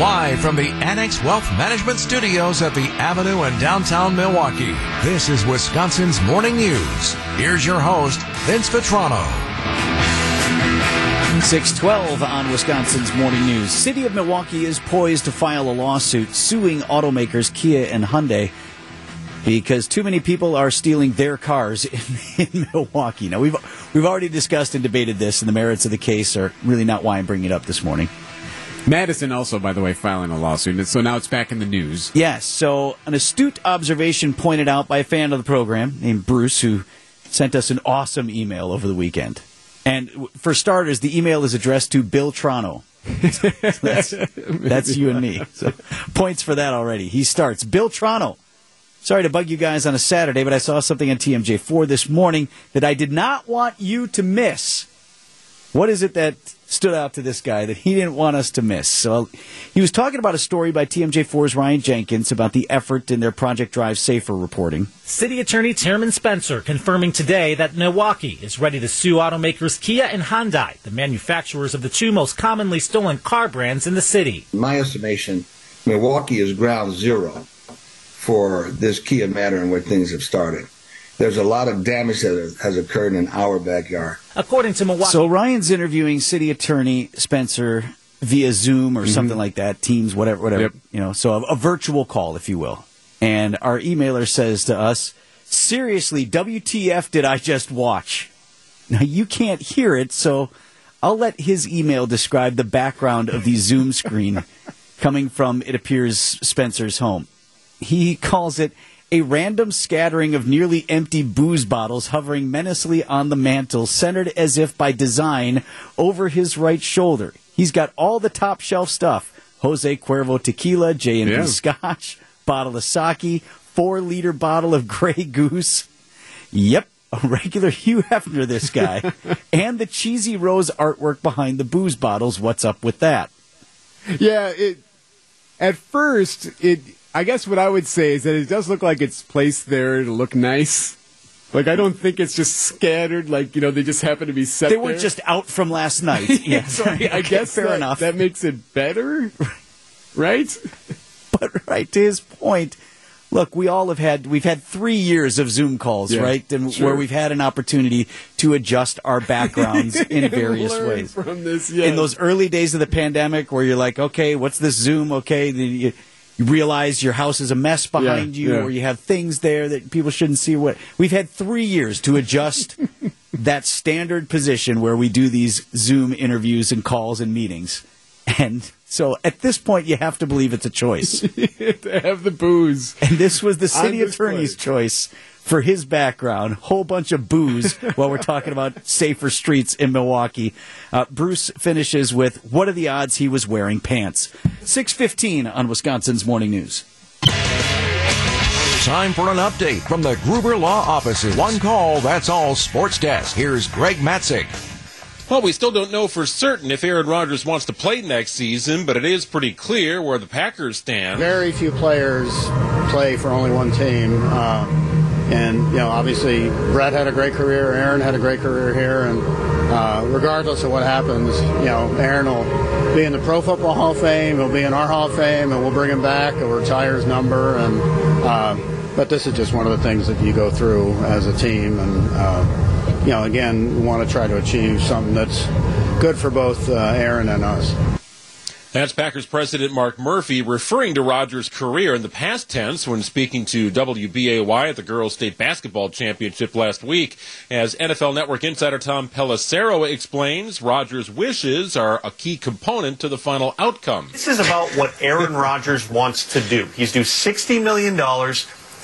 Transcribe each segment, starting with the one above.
Live from the Annex Wealth Management Studios at the Avenue in downtown Milwaukee, this is Wisconsin's Morning News. Here's your host, Vince Vitrano. 612 on Wisconsin's Morning News. City of Milwaukee is poised to file a lawsuit suing automakers Kia and Hyundai because too many people are stealing their cars in, in, Milwaukee. Now we've we've already discussed and debated this, and the merits of the case are really not why I'm bringing it up this morning. Madison also, by the way, filing a lawsuit, so now it's back in the news. Yes. So an astute observation pointed out by a fan of the program named Bruce, who sent us an awesome email over the weekend. And for starters, the email is addressed to Bill Trano. that's, that's you and me. So points for that already. He starts Bill Trano. Sorry to bug you guys on a Saturday, but I saw something on TMJ4 this morning that I did not want you to miss. What is it that stood out to this guy that he didn't want us to miss? So he was talking about a story by TMJ4's Ryan Jenkins about the effort in their Project Drive Safer reporting. City Attorney Tearman Spencer confirming today that Milwaukee is ready to sue automakers Kia and Hyundai, the manufacturers of the two most commonly stolen car brands in the city. In my estimation, Milwaukee is ground zero for this Kia matter and where things have started there's a lot of damage that has occurred in our backyard. According to Milwaukee. So Ryan's interviewing City Attorney Spencer via Zoom or mm-hmm. something like that, Teams, whatever, whatever. Yep. You know, so a, a virtual call, if you will. And our emailer says to us, "Seriously, WTF did I just watch?" Now you can't hear it, so I'll let his email describe the background of the Zoom screen coming from it appears Spencer's home. He calls it a random scattering of nearly empty booze bottles hovering menacingly on the mantel, centered as if by design over his right shoulder. He's got all the top shelf stuff. Jose Cuervo tequila, J&B yeah. scotch, bottle of sake, four liter bottle of Grey Goose. Yep, a regular Hugh Hefner, this guy. and the cheesy rose artwork behind the booze bottles. What's up with that? Yeah, it, at first, it I guess what I would say is that it does look like it's placed there to look nice. Like I don't think it's just scattered. Like you know, they just happen to be set. They were there. just out from last night. yeah, I, I guess fair that, enough. That makes it better, right? But right to his point, look, we all have had we've had three years of Zoom calls, yeah, right? And sure. where we've had an opportunity to adjust our backgrounds in various ways. From this, yes. in those early days of the pandemic, where you're like, okay, what's this Zoom? Okay, the, you realize your house is a mess behind yeah, you, yeah. or you have things there that people shouldn't see. What we've had three years to adjust that standard position where we do these Zoom interviews and calls and meetings, and so at this point, you have to believe it's a choice to have the booze. And this was the city attorney's choice for his background. Whole bunch of booze while we're talking about safer streets in Milwaukee. Uh, Bruce finishes with, "What are the odds he was wearing pants?" Six fifteen on Wisconsin's Morning News. Time for an update from the Gruber Law Offices. One call, that's all. Sports Desk. Here's Greg Matzek. Well, we still don't know for certain if Aaron Rodgers wants to play next season, but it is pretty clear where the Packers stand. Very few players play for only one team. Uh, and, you know, obviously, Brett had a great career, Aaron had a great career here, and uh, regardless of what happens, you know, Aaron will be in the Pro Football Hall of Fame, he'll be in our Hall of Fame, and we'll bring him back, he'll retire his number, and, uh, but this is just one of the things that you go through as a team, and, uh, you know, again, we want to try to achieve something that's good for both uh, Aaron and us. That's Packers president Mark Murphy referring to Rodgers' career in the past tense when speaking to WBAY at the Girls State Basketball Championship last week. As NFL Network insider Tom Pelissero explains, Rodgers' wishes are a key component to the final outcome. This is about what Aaron Rodgers wants to do. He's due $60 million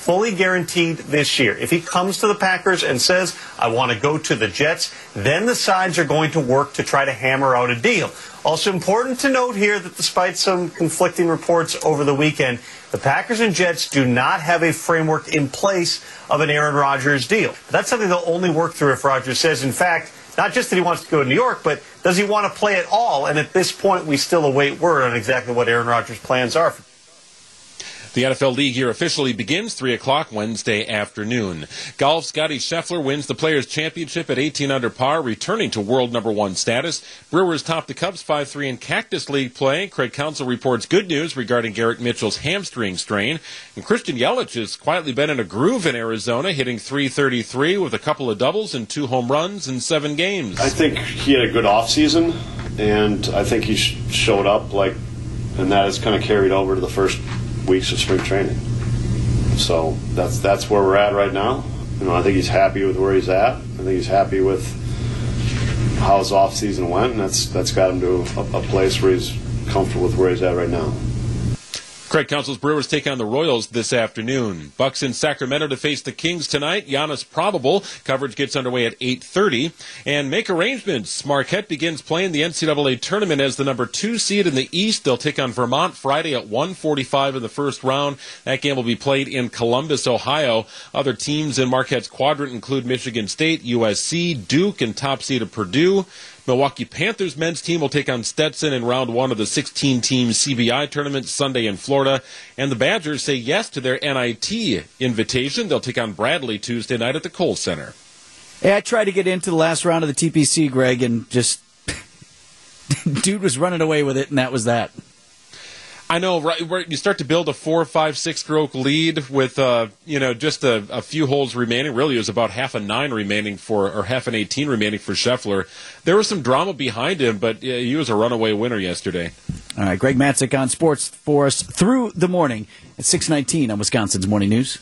fully guaranteed this year. If he comes to the Packers and says, I want to go to the Jets, then the sides are going to work to try to hammer out a deal. Also important to note here that despite some conflicting reports over the weekend, the Packers and Jets do not have a framework in place of an Aaron Rodgers deal. That's something they'll only work through if Rodgers says, in fact, not just that he wants to go to New York, but does he want to play at all? And at this point, we still await word on exactly what Aaron Rodgers' plans are. The NFL league year officially begins 3 o'clock Wednesday afternoon. Golf Scotty Scheffler wins the Players' Championship at 18 under par, returning to world number one status. Brewers top the Cubs 5-3 in Cactus League play. Craig Counsell reports good news regarding Garrett Mitchell's hamstring strain. And Christian Yelich has quietly been in a groove in Arizona, hitting 333 with a couple of doubles and two home runs in seven games. I think he had a good offseason, and I think he sh- showed up like, and that has kind of carried over to the first weeks of spring training. So that's that's where we're at right now. You know, I think he's happy with where he's at. I think he's happy with how his off season went, and that's that's got him to a, a place where he's comfortable with where he's at right now. Craig Counsell's Brewers take on the Royals this afternoon. Bucks in Sacramento to face the Kings tonight. Giannis probable. Coverage gets underway at 8:30. And make arrangements. Marquette begins playing the NCAA tournament as the number two seed in the East. They'll take on Vermont Friday at 1:45 in the first round. That game will be played in Columbus, Ohio. Other teams in Marquette's quadrant include Michigan State, USC, Duke, and top seed of Purdue. Milwaukee Panthers men's team will take on Stetson in round one of the 16 team CBI tournament Sunday in Florida. And the Badgers say yes to their NIT invitation. They'll take on Bradley Tuesday night at the Kohl Center. Hey, I tried to get into the last round of the TPC, Greg, and just dude was running away with it, and that was that. I know, right? You start to build a four, five, six stroke lead with, uh, you know, just a, a, few holes remaining. Really, it was about half a nine remaining for, or half an 18 remaining for Scheffler. There was some drama behind him, but he was a runaway winner yesterday. All right, Greg Matzek on sports for us through the morning at 619 on Wisconsin's Morning News.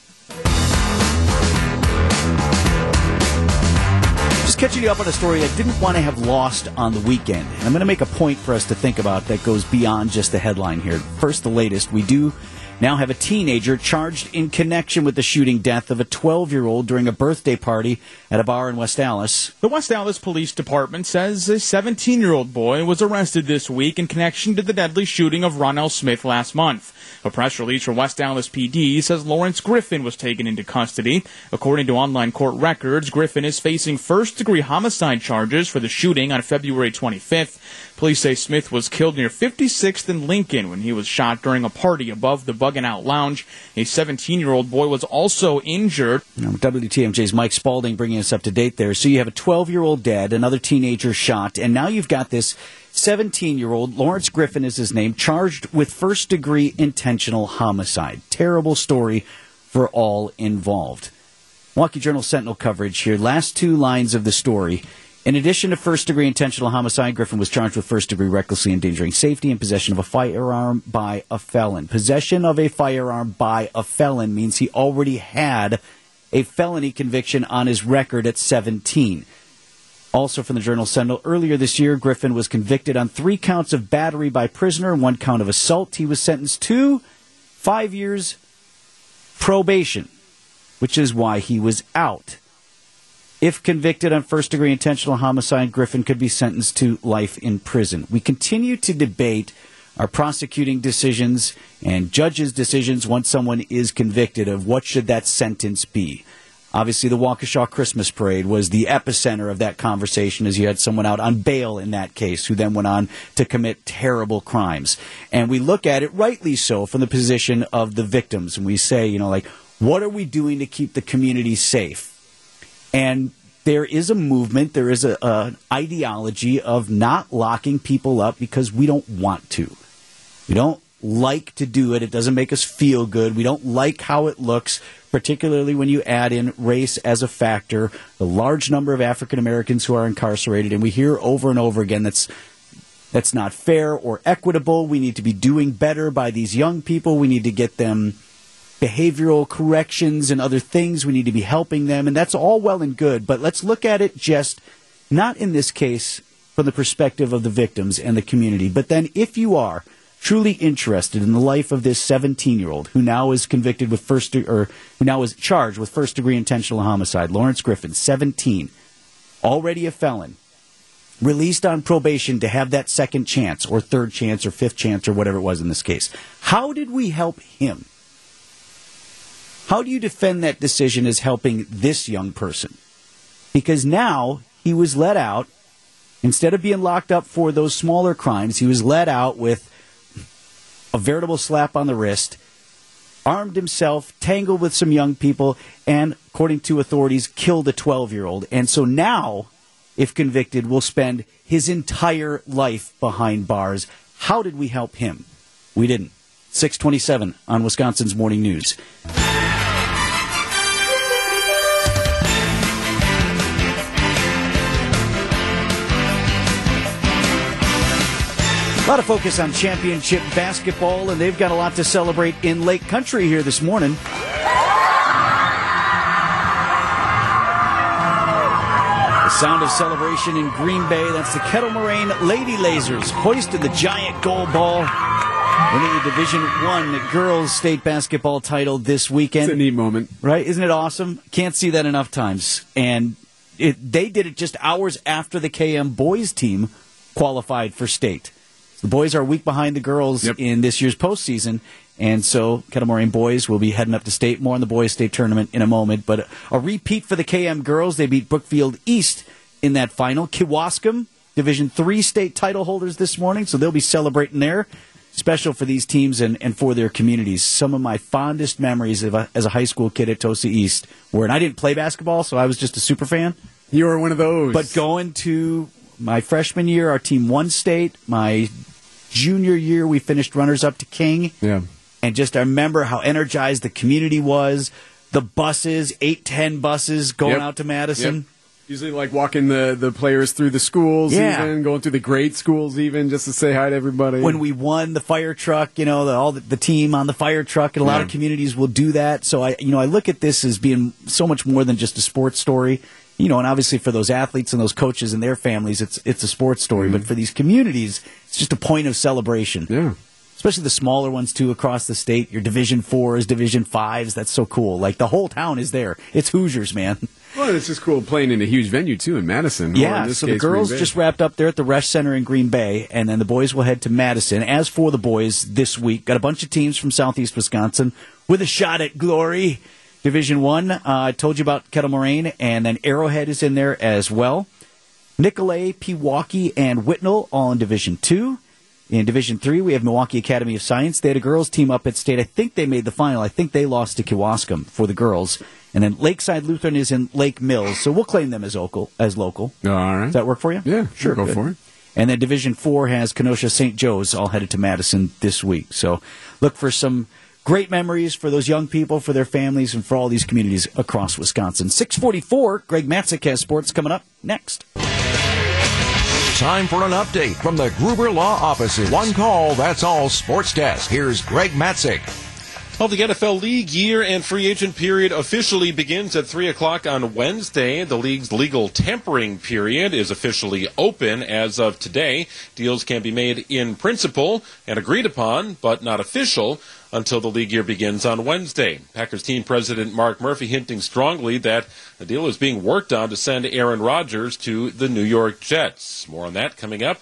Catching you up on a story I didn't want to have lost on the weekend. And I'm going to make a point for us to think about that goes beyond just the headline here. First, the latest. We do now have a teenager charged in connection with the shooting death of a 12 year old during a birthday party at a bar in West Allis. The West Allis Police Department says a 17 year old boy was arrested this week in connection to the deadly shooting of Ronell Smith last month. A press release from West Allis PD says Lawrence Griffin was taken into custody. According to online court records, Griffin is facing first degree homicide charges for the shooting on February 25th. Police say Smith was killed near 56th and Lincoln when he was shot during a party above the Buggin' Out Lounge. A 17 year old boy was also injured. WTMJ's Mike Spalding bringing us up to date there. So you have a 12 year old dead, another teenager shot, and now you've got this 17 year old, Lawrence Griffin is his name, charged with first degree intentional homicide. Terrible story for all involved. Milwaukee Journal Sentinel coverage here. Last two lines of the story. In addition to first degree intentional homicide, Griffin was charged with first degree recklessly endangering safety and possession of a firearm by a felon. Possession of a firearm by a felon means he already had a felony conviction on his record at 17. Also from the Journal Sentinel, earlier this year, Griffin was convicted on three counts of battery by prisoner and one count of assault. He was sentenced to five years probation, which is why he was out. If convicted on first degree intentional homicide, Griffin could be sentenced to life in prison. We continue to debate our prosecuting decisions and judges' decisions once someone is convicted of what should that sentence be. Obviously, the Waukesha Christmas Parade was the epicenter of that conversation as you had someone out on bail in that case who then went on to commit terrible crimes. And we look at it, rightly so, from the position of the victims. And we say, you know, like, what are we doing to keep the community safe? And there is a movement, there is an ideology of not locking people up because we don't want to. We don't like to do it. It doesn't make us feel good. We don't like how it looks, particularly when you add in race as a factor, the large number of African Americans who are incarcerated. And we hear over and over again that's that's not fair or equitable. We need to be doing better by these young people. We need to get them behavioral corrections and other things. We need to be helping them, and that's all well and good. But let's look at it just not in this case from the perspective of the victims and the community, but then if you are truly interested in the life of this 17 year old who now is convicted with first de- or who now is charged with first degree intentional homicide, Lawrence Griffin, 17, already a felon, released on probation to have that second chance or third chance or fifth chance or whatever it was in this case. How did we help him? How do you defend that decision as helping this young person? Because now he was let out. Instead of being locked up for those smaller crimes, he was let out with a veritable slap on the wrist armed himself, tangled with some young people, and, according to authorities, killed a 12 year old. And so now, if convicted, will spend his entire life behind bars. How did we help him? We didn't. 627 on Wisconsin's Morning News. A lot of focus on championship basketball, and they've got a lot to celebrate in Lake Country here this morning. The sound of celebration in Green Bay. That's the Kettle Moraine Lady Lasers hoisted the giant gold ball, winning the Division One girls state basketball title this weekend. It's a neat moment, right? Isn't it awesome? Can't see that enough times. And it, they did it just hours after the KM boys team qualified for state. The boys are a week behind the girls yep. in this year's postseason, and so Kettle Moraine boys will be heading up to state. More on the boys' state tournament in a moment, but a repeat for the KM girls. They beat Brookfield East in that final. Kewaskum, Division Three state title holders this morning, so they'll be celebrating there. Special for these teams and, and for their communities. Some of my fondest memories of a, as a high school kid at Tosa East were, and I didn't play basketball, so I was just a super fan. You were one of those. But going to my freshman year, our team won state. My junior year, we finished runners up to King. Yeah. And just I remember how energized the community was. The buses, eight, ten buses going yep. out to Madison. Yep. Usually, like walking the, the players through the schools, yeah. even going through the grade schools, even just to say hi to everybody. When we won the fire truck, you know, the, all the, the, team on the fire truck, and a lot of communities will do that. So I, you know, I look at this as being so much more than just a sports story you know, and obviously for those athletes and those coaches and their families, it's it's a sports story. Mm-hmm. But for these communities, it's just a point of celebration. Yeah. Especially the smaller ones too across the state. Your Division Fours, Division Fives. That's so cool. Like the whole town is there. It's Hoosiers, man. Well, it's just cool playing in a huge venue too in Madison. Yeah. In so the girls just wrapped up there at the Resch Center in Green Bay, and then the boys will head to Madison. As for the boys this week, got a bunch of teams from Southeast Wisconsin with a shot at glory. Division One, uh, I told you about Kettle Moraine, and then Arrowhead is in there as well. Nicolet, Pewaukee, and Whitnall all in Division Two. In Division Three, we have Milwaukee Academy of Science. They had a girls team up at state. I think they made the final. I think they lost to Kewaskum for the girls. And then Lakeside Lutheran is in Lake Mills, so we'll claim them as local. As local. All right. Does that work for you? Yeah, sure. Go good. for it. And then Division Four has Kenosha St. Joe's all headed to Madison this week. So look for some great memories for those young people, for their families, and for all these communities across Wisconsin. 644, Greg Matzek has sports coming up next. Time for an update from the Gruber Law Offices. One call, that's all Sports Desk. Here's Greg Matzek. Well, the NFL league year and free agent period officially begins at 3 o'clock on Wednesday. The league's legal tampering period is officially open as of today. Deals can be made in principle and agreed upon, but not official until the league year begins on Wednesday. Packers team president Mark Murphy hinting strongly that the deal is being worked on to send Aaron Rodgers to the New York Jets. More on that coming up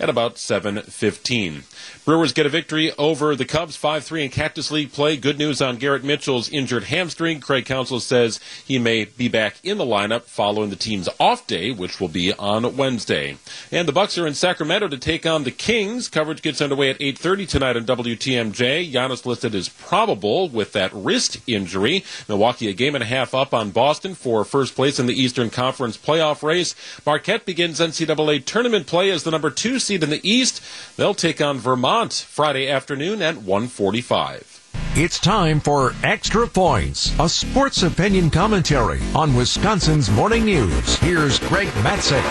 at about 7:15. Brewers get a victory over the Cubs 5-3 in Cactus League play. Good news on Garrett Mitchell's injured hamstring. Craig Counsell says he may be back in the lineup following the team's off day, which will be on Wednesday. And the Bucks are in Sacramento to take on the Kings. Coverage gets underway at 8:30 tonight on WTMJ. Giannis listed as probable with that wrist injury. Milwaukee a game and a half up on Boston for first place in the Eastern Conference playoff race. Marquette begins NCAA tournament play as the number 2 seed in the East. They'll take on Vermont Friday afternoon at 1:45. It's time for Extra Points, a sports opinion commentary on Wisconsin's morning news. Here's Greg Matzek.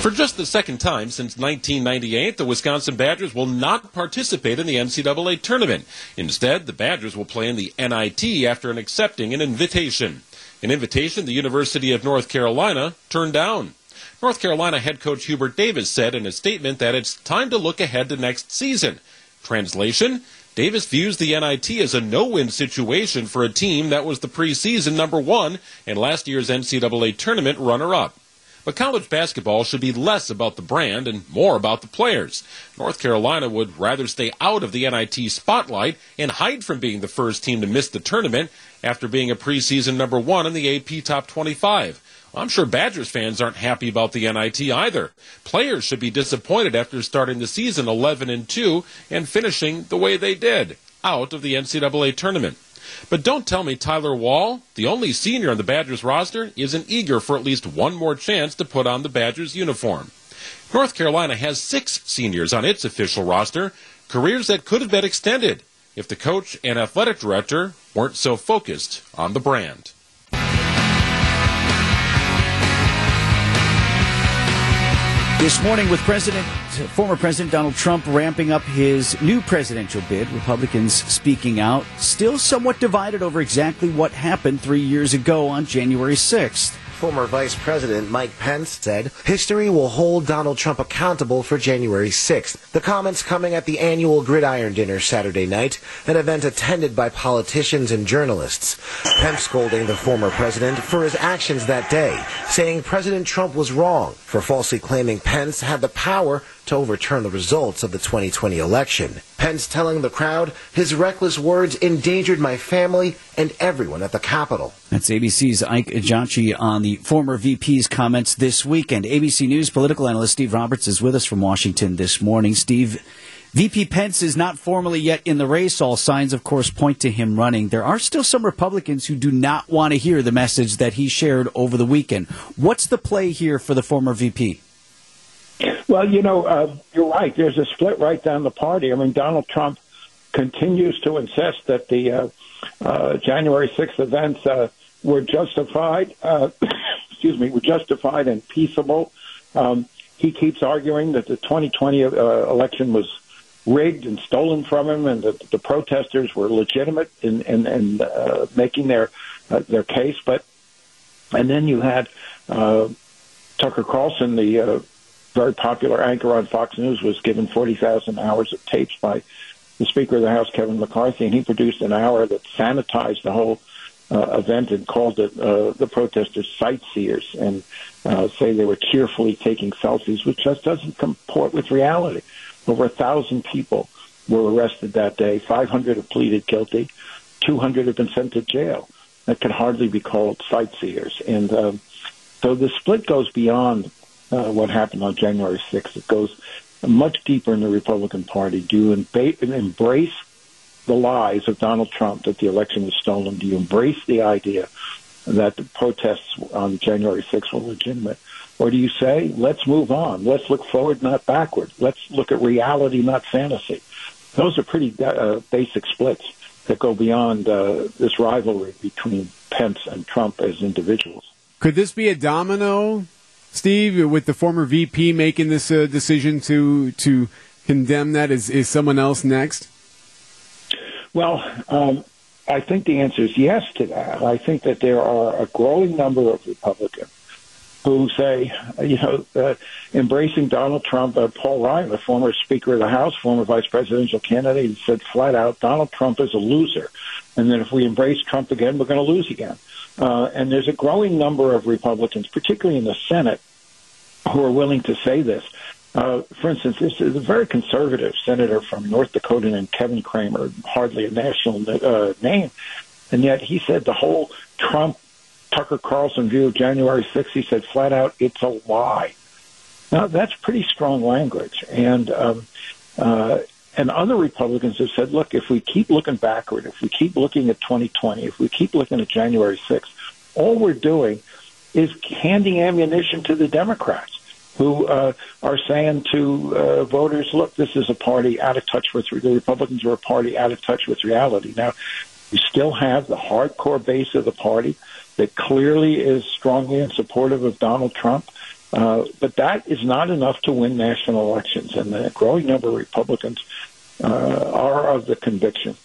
For just the second time since 1998, the Wisconsin Badgers will not participate in the NCAA tournament. Instead, the Badgers will play in the NIT after accepting an invitation. An invitation the University of North Carolina turned down. North Carolina head coach Hubert Davis said in a statement that it's time to look ahead to next season. Translation Davis views the NIT as a no win situation for a team that was the preseason number one and last year's NCAA tournament runner up. But college basketball should be less about the brand and more about the players. North Carolina would rather stay out of the NIT spotlight and hide from being the first team to miss the tournament after being a preseason number one in the AP Top 25. I'm sure Badgers fans aren't happy about the NIT either. Players should be disappointed after starting the season 11 and 2 and finishing the way they did. out of the NCAA tournament. But don't tell me Tyler Wahl, the only senior on the Badgers roster, isn't eager for at least one more chance to put on the Badgers uniform. North Carolina has six seniors on its official roster, careers that could have been extended if the coach and athletic director weren't so focused on the brand. This morning, with President, former President Donald Trump ramping up his new presidential bid, Republicans speaking out, still somewhat divided over exactly what happened three years ago on January 6th. Former Vice President Mike Pence said history will hold Donald Trump accountable for January 6th. The comments coming at the annual Gridiron Dinner Saturday night, an event attended by politicians and journalists. Pence scolding the former president for his actions that day, saying President Trump was wrong for falsely claiming Pence had the power to overturn the results of the 2020 election. Pence telling the crowd his reckless words endangered my family and everyone at the Capitol. That's ABC's Ike Ejiochi on the former VP's comments this weekend. ABC News political analyst Steve Roberts is with us from Washington this morning. Steve, VP Pence is not formally yet in the race. All signs, of course, point to him running. There are still some Republicans who do not want to hear the message that he shared over the weekend. What's the play here for the former VP? Well, you know, uh, you're right. There's a split right down the party. I mean, Donald Trump continues to insist that the uh, uh, January 6th events uh, were justified. Uh, excuse me, were justified and peaceable. Um, he keeps arguing that the 2020 uh, election was rigged and stolen from him, and that the protesters were legitimate in in, in uh, making their uh, their case. But and then you had uh, Tucker Carlson, the uh, very popular anchor on Fox News, was given 40,000 hours of tapes by the Speaker of the House, Kevin McCarthy, and he produced an hour that sanitized the whole uh, event and called it uh, the protesters sightseers and uh, say they were cheerfully taking selfies, which just doesn't comport with reality. Over a thousand people were arrested that day. 500 have pleaded guilty. 200 have been sent to jail. That can hardly be called sightseers. And um, so the split goes beyond uh, what happened on January 6th. It goes much deeper in the Republican Party. Do you embrace the lies of Donald Trump that the election was stolen? Do you embrace the idea that the protests on January 6th were legitimate? Or do you say, let's move on. Let's look forward, not backward. Let's look at reality, not fantasy. Those are pretty uh, basic splits that go beyond uh, this rivalry between Pence and Trump as individuals. Could this be a domino Steve, with the former VP making this uh, decision to to condemn that, is is someone else next? Well, um, I think the answer is yes to that. I think that there are a growing number of Republicans who say, you know, uh, embracing Donald Trump. Uh, Paul Ryan, the former Speaker of the House, former vice presidential candidate, said flat out, Donald Trump is a loser. And that if we embrace Trump again, we're going to lose again. Uh, and there's a growing number of Republicans, particularly in the Senate, who are willing to say this. Uh, for instance, this is a very conservative senator from North Dakota named Kevin Cramer, hardly a national uh, name, and yet he said the whole Trump Tucker Carlson view of January 6th, he said flat out, it's a lie. Now that's pretty strong language, and um, uh, and other Republicans have said, look, if we keep looking backward, if we keep looking at 2020, if we keep looking at January 6th, all we're doing is handing ammunition to the Democrats who uh, are saying to uh, voters, look, this is a party out of touch with the Republicans are a party out of touch with reality. Now, you still have the hardcore base of the party that clearly is strongly in supportive of Donald Trump. Uh, but that is not enough to win national elections. And the growing number of Republicans uh, are of the conviction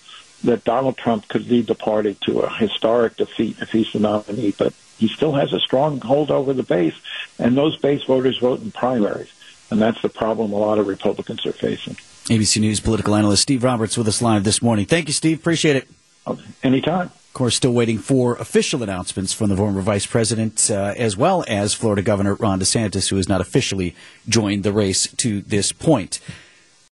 that Donald Trump could lead the party to a historic defeat if he's the nominee. But he still has a strong hold over the base, and those base voters vote in primaries. And that's the problem a lot of Republicans are facing. ABC News political analyst Steve Roberts with us live this morning. Thank you, Steve. Appreciate it. Anytime. Of course, still waiting for official announcements from the former vice president, uh, as well as Florida Governor Ron DeSantis, who has not officially joined the race to this point.